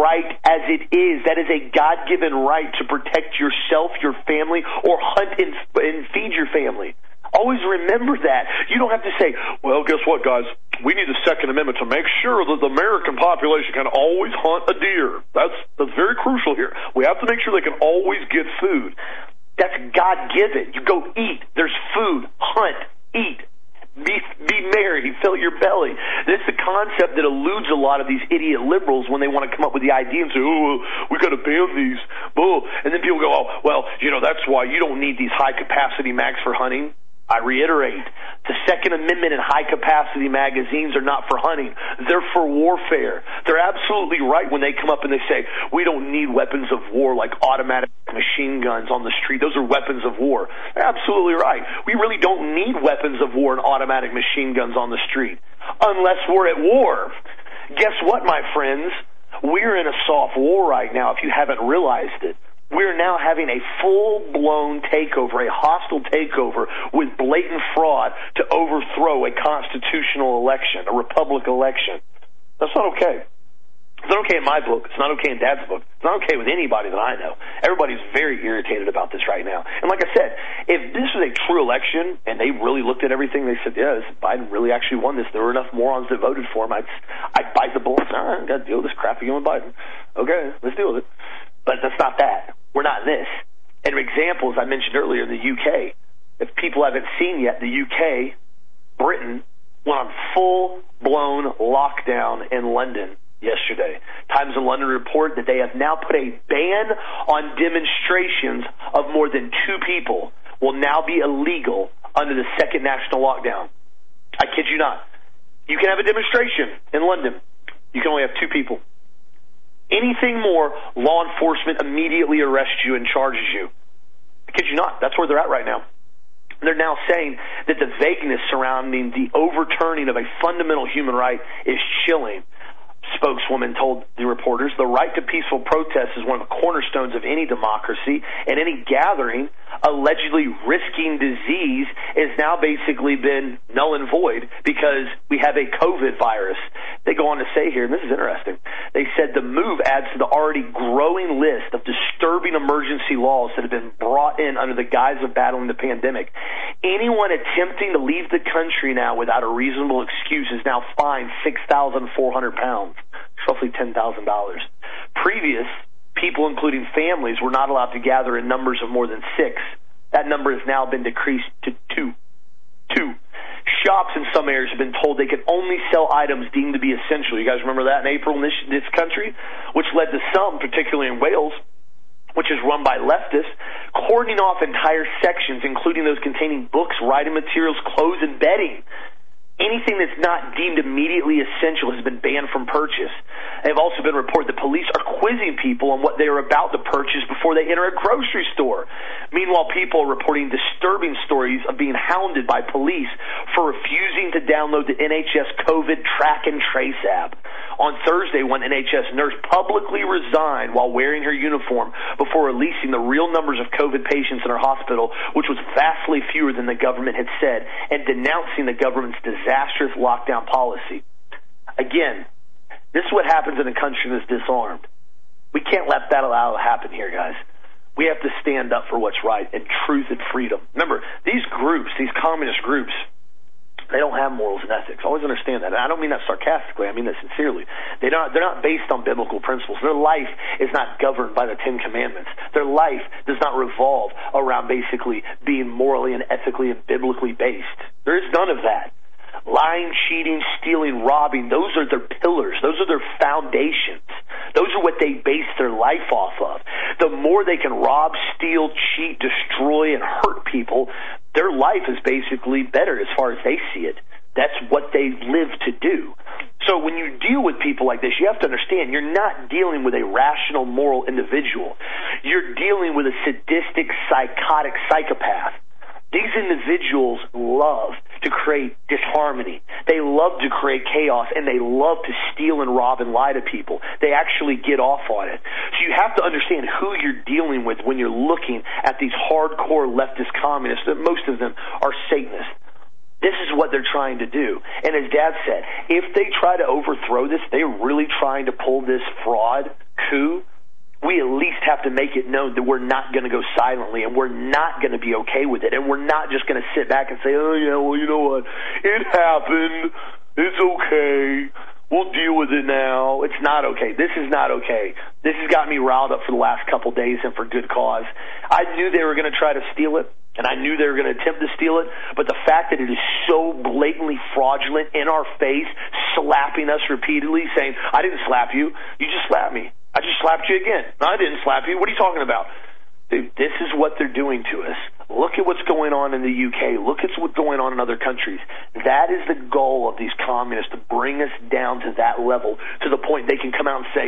right as it is. That is a God given right to protect yourself, your family, or hunt and, and feed your family. Always remember that. You don't have to say, well, guess what, guys? We need the Second Amendment to make sure that the American population can always hunt a deer. That's, that's very crucial here. We have to make sure they can always get food. That's God given. You go eat. There's food. Hunt. Eat. Be, be merry, fill your belly. This is a concept that eludes a lot of these idiot liberals when they want to come up with the idea and say, oh, we got to ban these. Bull. And then people go, oh, well, you know, that's why you don't need these high capacity mags for hunting. I reiterate, the Second Amendment and high capacity magazines are not for hunting. They're for warfare. They're absolutely right when they come up and they say, we don't need weapons of war like automatic machine guns on the street. Those are weapons of war. They're absolutely right. We really don't need weapons of war and automatic machine guns on the street unless we're at war. Guess what, my friends? We're in a soft war right now if you haven't realized it we're now having a full blown takeover, a hostile takeover with blatant fraud to overthrow a constitutional election, a republic election. That's not okay. It's not okay in my book. It's not okay in Dad's book. It's not okay with anybody that I know. Everybody's very irritated about this right now. And like I said, if this was a true election and they really looked at everything, they said, "Yeah, this, Biden really actually won this. There were enough morons that voted for him. I'd, I'd bite the bullet. All right, got to deal with this crap again with Biden. Okay, let's deal with it." But that's not that. We're not this. And examples I mentioned earlier in the UK. If people haven't seen yet, the UK, Britain, went on full blown lockdown in London yesterday. Times in London report that they have now put a ban on demonstrations of more than two people will now be illegal under the second national lockdown. I kid you not. You can have a demonstration in London. You can only have two people. Anything more, law enforcement immediately arrests you and charges you. I kid you not. That's where they're at right now. They're now saying that the vagueness surrounding the overturning of a fundamental human right is chilling. Spokeswoman told the reporters the right to peaceful protest is one of the cornerstones of any democracy, and any gathering allegedly risking disease is now basically been null and void because we have a COVID virus. They go on to say here, and this is interesting, they said the move adds to the already growing list of disturbing emergency laws that have been brought in under the guise of battling the pandemic. Anyone attempting to leave the country now without a reasonable excuse is now fined 6,400 pounds, roughly $10,000. Previous people, including families, were not allowed to gather in numbers of more than six. That number has now been decreased to two. Two. Shops in some areas have been told they can only sell items deemed to be essential. You guys remember that in April in this, this country? Which led to some, particularly in Wales, which is run by leftists, cordoning off entire sections, including those containing books, writing materials, clothes, and bedding anything that's not deemed immediately essential has been banned from purchase. There have also been reported that police are quizzing people on what they are about to purchase before they enter a grocery store. Meanwhile, people are reporting disturbing stories of being hounded by police for refusing to download the NHS COVID track and trace app. On Thursday, one NHS nurse publicly resigned while wearing her uniform before releasing the real numbers of COVID patients in her hospital, which was vastly fewer than the government had said, and denouncing the government's disastrous lockdown policy. Again, this is what happens in a country that's disarmed. We can't let that allow to happen here, guys. We have to stand up for what's right and truth and freedom. Remember, these groups, these communist groups, they don't have morals and ethics. Always understand that. And I don't mean that sarcastically. I mean that sincerely. They don't, they're not based on biblical principles. Their life is not governed by the Ten Commandments. Their life does not revolve around basically being morally and ethically and biblically based. There is none of that. Lying, cheating, stealing, robbing, those are their pillars. Those are their foundations. Those are what they base their life off of. The more they can rob, steal, cheat, destroy, and hurt people, their life is basically better as far as they see it. That's what they live to do. So when you deal with people like this, you have to understand you're not dealing with a rational, moral individual. You're dealing with a sadistic, psychotic psychopath. These individuals love to create disharmony. They love to create chaos and they love to steal and rob and lie to people. They actually get off on it. So you have to understand who you're dealing with when you're looking at these hardcore leftist communists. That most of them are Satanists. This is what they're trying to do. And as Dad said, if they try to overthrow this, they're really trying to pull this fraud coup we at least have to make it known that we're not going to go silently and we're not going to be okay with it and we're not just going to sit back and say, oh yeah, well you know what, it happened, it's okay, we'll deal with it now. It's not okay. This is not okay. This has got me riled up for the last couple days and for good cause. I knew they were going to try to steal it and I knew they were going to attempt to steal it, but the fact that it is so blatantly fraudulent in our face, slapping us repeatedly, saying, I didn't slap you, you just slapped me. I just slapped you again. No, I didn't slap you. What are you talking about? Dude, this is what they're doing to us. Look at what's going on in the UK. Look at what's going on in other countries. That is the goal of these communists to bring us down to that level, to the point they can come out and say,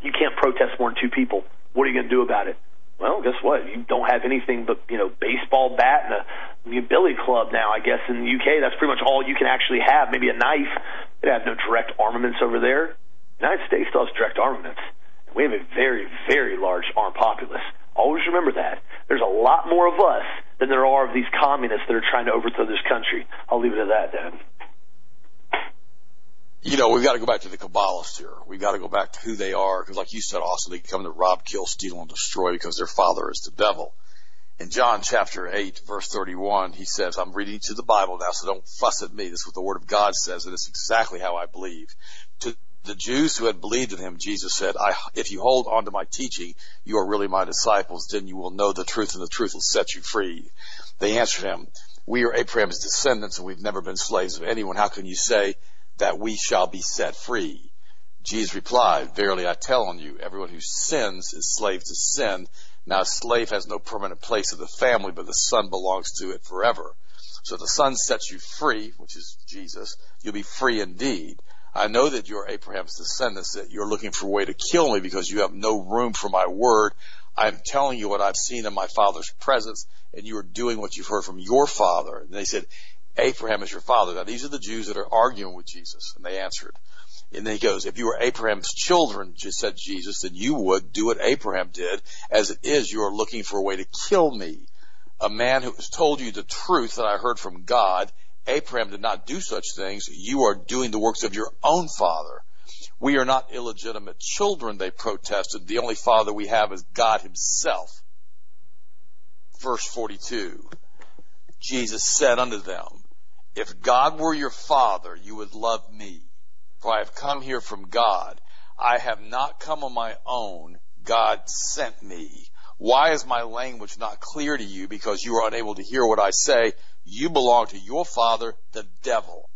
you can't protest more than two people. What are you going to do about it? Well, guess what? You don't have anything but you know baseball bat and a billy club now. I guess in the UK, that's pretty much all you can actually have. Maybe a knife. They have no direct armaments over there. The United States still has direct armaments. We have a very, very large armed populace. Always remember that. There's a lot more of us than there are of these communists that are trying to overthrow this country. I'll leave it at that, Dad. You know, we've got to go back to the Kabbalists here. We've got to go back to who they are, because like you said, also they come to rob, kill, steal, and destroy because their father is the devil. In John chapter 8, verse 31, he says, I'm reading to the Bible now, so don't fuss at me. This is what the Word of God says, and it's exactly how I believe. The Jews who had believed in him, Jesus said, if you hold on to my teaching, you are really my disciples, then you will know the truth and the truth will set you free. They answered him, we are Abraham's descendants and we've never been slaves of anyone. How can you say that we shall be set free? Jesus replied, verily I tell on you, everyone who sins is slave to sin. Now a slave has no permanent place in the family, but the son belongs to it forever. So the son sets you free, which is Jesus, you'll be free indeed. I know that you're Abraham's descendants, that you're looking for a way to kill me because you have no room for my word. I'm telling you what I've seen in my father's presence, and you are doing what you've heard from your father. And they said, Abraham is your father. Now these are the Jews that are arguing with Jesus, and they answered. And then he goes, if you were Abraham's children, just said Jesus, then you would do what Abraham did. As it is, you are looking for a way to kill me a man who has told you the truth that I heard from God. Abraham did not do such things. You are doing the works of your own father. We are not illegitimate children, they protested. The only father we have is God himself. Verse 42. Jesus said unto them, If God were your father, you would love me, for I have come here from God. I have not come on my own. God sent me. Why is my language not clear to you? Because you are unable to hear what I say. You belong to your father, the devil.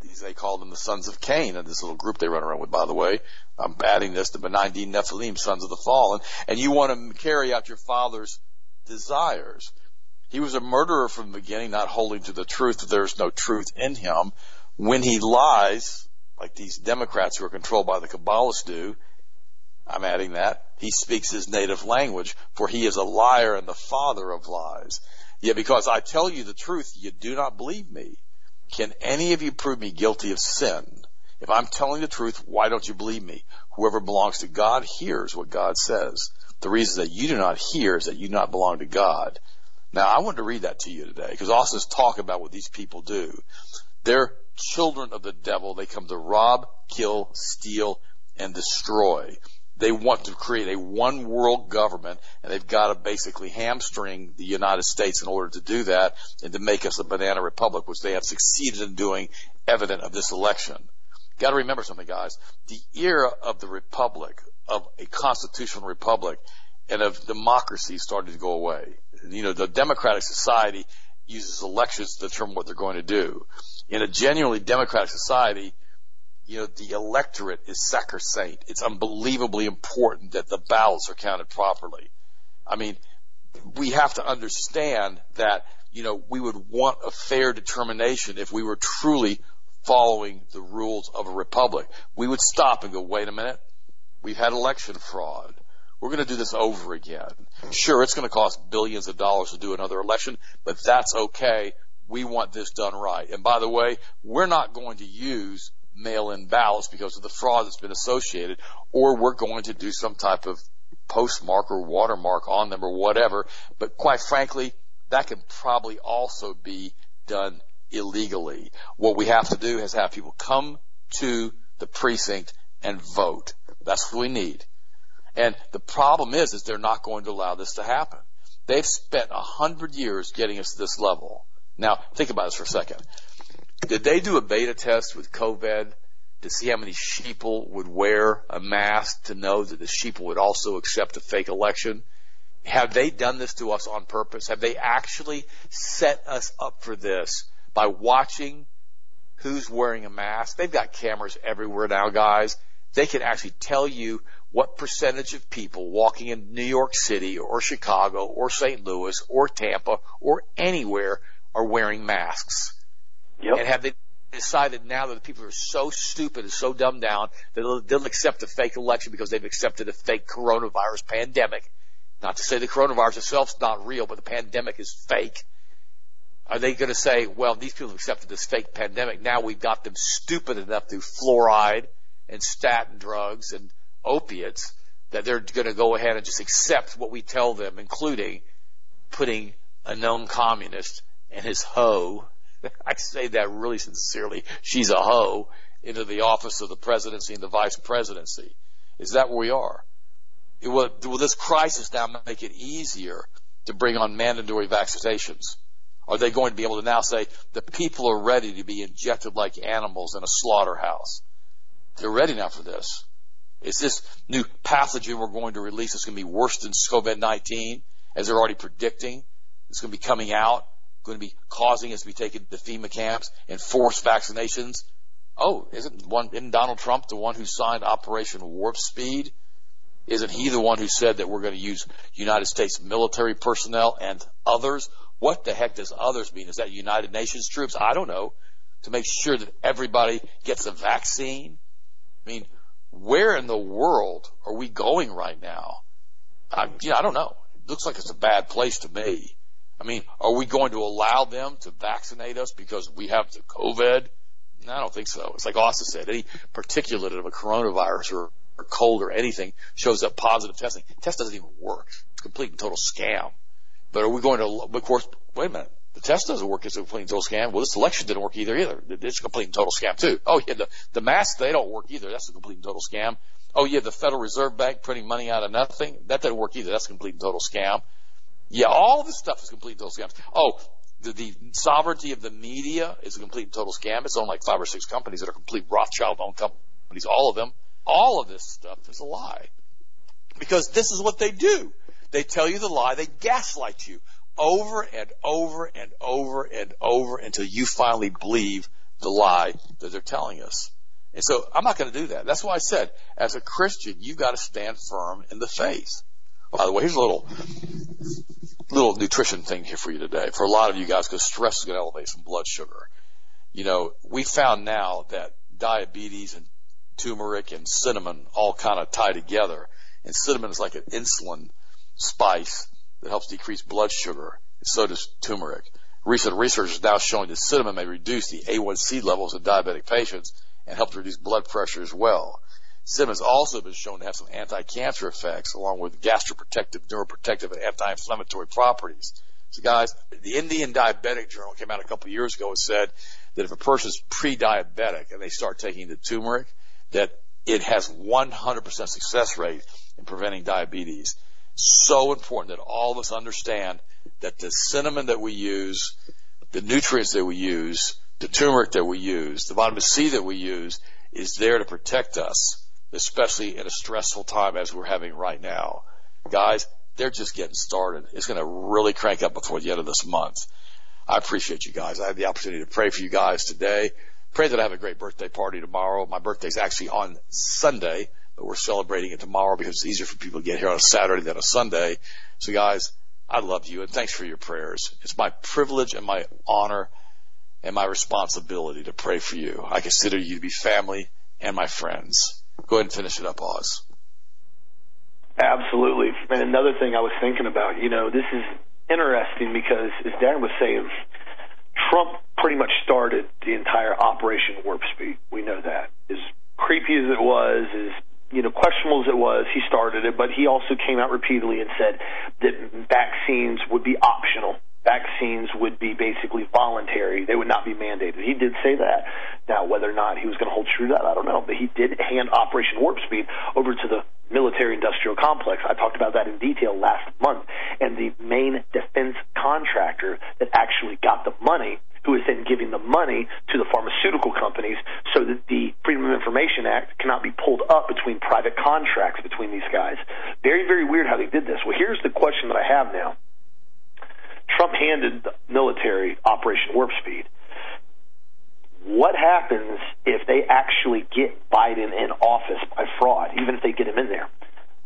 These, they call them the sons of Cain, and this little group they run around with, by the way. I'm adding this to Benindin Nephilim, sons of the fallen. And you want to carry out your father's desires. He was a murderer from the beginning, not holding to the truth that there's no truth in him. When he lies, like these Democrats who are controlled by the Kabbalists do, I'm adding that, he speaks his native language, for he is a liar and the father of lies. Yet because I tell you the truth, you do not believe me. Can any of you prove me guilty of sin? If I'm telling the truth, why don't you believe me? Whoever belongs to God hears what God says. The reason that you do not hear is that you do not belong to God. Now, I wanted to read that to you today because Austin's talk about what these people do. They're children of the devil. They come to rob, kill, steal, and destroy. They want to create a one world government and they've got to basically hamstring the United States in order to do that and to make us a banana republic, which they have succeeded in doing evident of this election. Got to remember something, guys. The era of the republic, of a constitutional republic, and of democracy started to go away. You know, the democratic society uses elections to determine what they're going to do. In a genuinely democratic society, you know, the electorate is sacrosanct. It's unbelievably important that the ballots are counted properly. I mean, we have to understand that, you know, we would want a fair determination if we were truly following the rules of a republic. We would stop and go, wait a minute. We've had election fraud. We're going to do this over again. Sure, it's going to cost billions of dollars to do another election, but that's okay. We want this done right. And by the way, we're not going to use mail-in ballots because of the fraud that's been associated, or we're going to do some type of postmark or watermark on them or whatever. But quite frankly, that can probably also be done illegally. What we have to do is have people come to the precinct and vote. That's what we need. And the problem is, is they're not going to allow this to happen. They've spent a hundred years getting us to this level. Now, think about this for a second. Did they do a beta test with COVID to see how many sheeple would wear a mask to know that the sheeple would also accept a fake election? Have they done this to us on purpose? Have they actually set us up for this by watching who's wearing a mask? They've got cameras everywhere now, guys. They can actually tell you what percentage of people walking in New York City or Chicago or St. Louis or Tampa or anywhere are wearing masks. Yep. And have they decided now that the people are so stupid and so dumbed down that they'll, they'll accept a fake election because they've accepted a fake coronavirus pandemic? Not to say the coronavirus itself is not real, but the pandemic is fake. Are they going to say, well, these people have accepted this fake pandemic. Now we've got them stupid enough through fluoride and statin drugs and opiates that they're going to go ahead and just accept what we tell them, including putting a known communist and his hoe [laughs] I say that really sincerely. She's a hoe into the office of the presidency and the vice presidency. Is that where we are? Will, will this crisis now make it easier to bring on mandatory vaccinations? Are they going to be able to now say the people are ready to be injected like animals in a slaughterhouse? They're ready now for this. Is this new pathogen we're going to release is going to be worse than COVID-19 as they're already predicting? It's going to be coming out going to be causing us to be taken to FEMA camps and forced vaccinations. Oh, isn't one, isn't Donald Trump the one who signed Operation Warp Speed? Isn't he the one who said that we're going to use United States military personnel and others? What the heck does others mean? Is that United Nations troops? I don't know. To make sure that everybody gets a vaccine? I mean, where in the world are we going right now? I, you know, I don't know. It looks like it's a bad place to me. I mean, are we going to allow them to vaccinate us because we have the COVID? No, I don't think so. It's like Austin said, any particulate of a coronavirus or, or cold or anything shows up positive testing. Test doesn't even work. It's a complete and total scam. But are we going to, of course, wait a minute. The test doesn't work It's a complete and total scam. Well, this election didn't work either, either. It's a complete and total scam too. Oh yeah, the, the masks, they don't work either. That's a complete and total scam. Oh yeah, the Federal Reserve Bank printing money out of nothing. That didn't work either. That's a complete and total scam. Yeah, all this stuff is complete total scams. Oh, the, the sovereignty of the media is a complete total scam. It's owned like five or six companies that are complete Rothschild owned companies. All of them. All of this stuff is a lie. Because this is what they do. They tell you the lie. They gaslight you over and over and over and over until you finally believe the lie that they're telling us. And so I'm not going to do that. That's why I said, as a Christian, you've got to stand firm in the faith. By the way, here's a little, little nutrition thing here for you today. For a lot of you guys, because stress is going to elevate some blood sugar. You know, we found now that diabetes and turmeric and cinnamon all kind of tie together. And cinnamon is like an insulin spice that helps decrease blood sugar. And so does turmeric. Recent research is now showing that cinnamon may reduce the A1C levels in diabetic patients and help to reduce blood pressure as well. Cinnamon has also been shown to have some anti-cancer effects along with gastroprotective, neuroprotective, and anti-inflammatory properties. So guys, the Indian Diabetic Journal came out a couple of years ago and said that if a person's pre-diabetic and they start taking the turmeric, that it has 100% success rate in preventing diabetes so important that all of us understand that the cinnamon that we use, the nutrients that we use, the turmeric that we use, the vitamin C that we use is there to protect us, especially in a stressful time as we're having right now. Guys, they're just getting started. It's going to really crank up before the end of this month. I appreciate you guys. I had the opportunity to pray for you guys today. Pray that I have a great birthday party tomorrow. My birthday's actually on Sunday but we're celebrating it tomorrow because it's easier for people to get here on a Saturday than a Sunday. So guys, I love you and thanks for your prayers. It's my privilege and my honor and my responsibility to pray for you. I consider you to be family and my friends. Go ahead and finish it up, Oz. Absolutely. And another thing I was thinking about, you know, this is interesting because, as Darren was saying, Trump pretty much started the entire Operation Warp Speed. We know that. As creepy as it was, as you know, questionable as it was, he started it, but he also came out repeatedly and said that vaccines would be optional. Vaccines would be basically voluntary. They would not be mandated. He did say that. Now, whether or not he was going to hold true to that, I don't know. But he did hand Operation Warp Speed over to the military industrial complex. I talked about that in detail last month. And the main defense contractor that actually got the money who is then giving the money to the pharmaceutical companies so that the Freedom of Information Act cannot be pulled up between private contracts between these guys. Very, very weird how they did this. Well, here's the question that I have now. Trump handed the military Operation Warp Speed. What happens if they actually get Biden in office by fraud, even if they get him in there?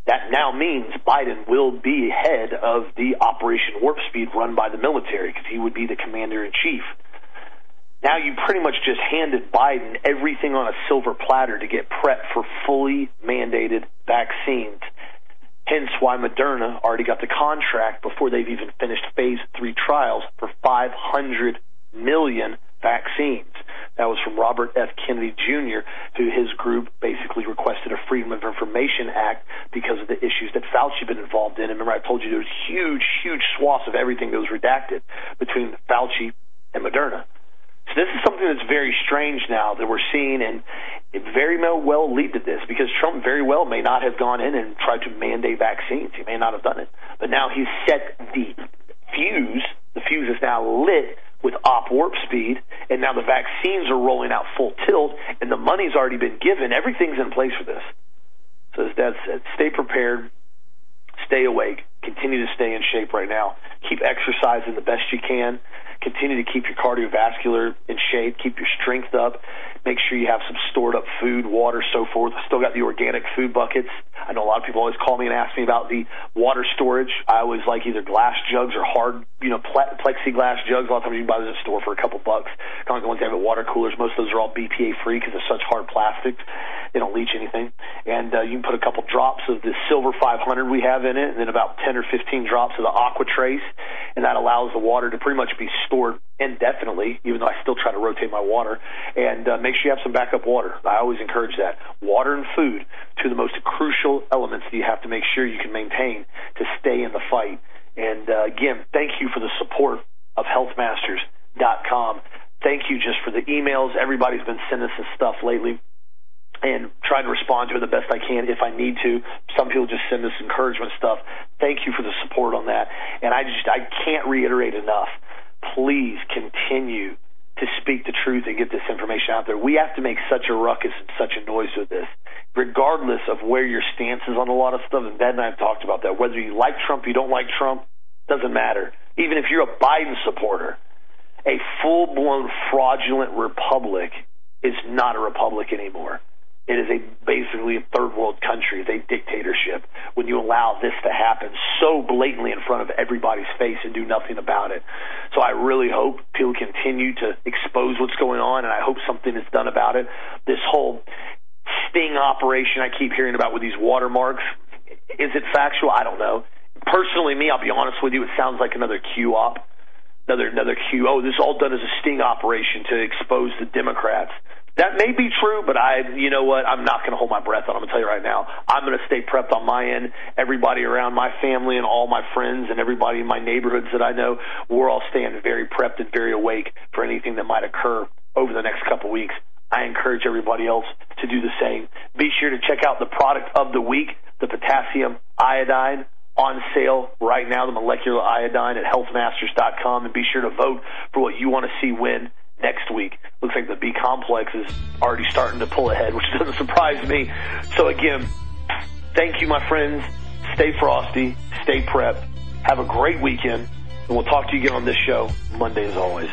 That now means Biden will be head of the Operation Warp Speed run by the military because he would be the commander in chief. Now you pretty much just handed Biden everything on a silver platter to get prepped for fully mandated vaccines. Hence why Moderna already got the contract before they've even finished phase three trials for 500 million vaccines. That was from Robert F. Kennedy Jr., who his group basically requested a Freedom of Information Act because of the issues that Fauci had been involved in. And remember, I told you there was huge, huge swaths of everything that was redacted between Fauci this is something that's very strange now that we're seeing, and it very well lead to this because Trump very well may not have gone in and tried to mandate vaccines. He may not have done it, but now he's set the fuse. The fuse is now lit with op warp speed, and now the vaccines are rolling out full tilt, and the money's already been given. Everything's in place for this. So as Dad said, stay prepared, stay awake, continue to stay in shape right now. Keep exercising the best you can continue to keep your cardiovascular in shape, keep your strength up, make sure you have some stored up food, water, so forth. I still got the organic food buckets. I know a lot of people always call me and ask me about the water storage. I always like either glass jugs or hard, you know, plexiglass jugs. A lot of times you can buy those at the store for a couple bucks. Kind of the ones that have at water coolers. Most of those are all BPA free because they're such hard plastics. They don't leach anything. And uh, you can put a couple drops of the Silver 500 we have in it, and then about 10 or 15 drops of the Aqua Trace, and that allows the water to pretty much be stored indefinitely, even though I still try to rotate my water. And uh, make sure you have some backup water. I always encourage that. Water and food, two of the most crucial elements that you have to make sure you can maintain to stay in the fight. And uh, again, thank you for the support of healthmasters.com. Thank you just for the emails. Everybody's been sending us stuff lately and trying to respond to it the best I can if I need to. Some people just send us encouragement stuff. Thank you for the support on that. And I just, I can't reiterate enough. Please continue to speak the truth and get this information out there. We have to make such a ruckus and such a noise with this, regardless of where your stance is on a lot of stuff. And Ben and I have talked about that. Whether you like Trump, you don't like Trump, doesn't matter. Even if you're a Biden supporter, a full blown fraudulent republic is not a republic anymore. It is a basically a third world country, it's a dictatorship. When you allow this to happen so blatantly in front of everybody's face and do nothing about it, so I really hope people continue to expose what's going on, and I hope something is done about it. This whole sting operation I keep hearing about with these watermarks, is it factual? I don't know. Personally, me, I'll be honest with you, it sounds like another Q op, another another Q. Oh, this is all done as a sting operation to expose the Democrats. That may be true, but I, you know what? I'm not going to hold my breath on. I'm going to tell you right now. I'm going to stay prepped on my end. Everybody around my family and all my friends and everybody in my neighborhoods that I know, we're all staying very prepped and very awake for anything that might occur over the next couple weeks. I encourage everybody else to do the same. Be sure to check out the product of the week, the potassium iodine on sale right now, the molecular iodine at healthmasters.com, and be sure to vote for what you want to see win next week. Looks like the B complex is already starting to pull ahead, which [laughs] doesn't surprise me. So again, thank you, my friends. Stay frosty, stay prepped. Have a great weekend, and we'll talk to you again on this show Monday as always.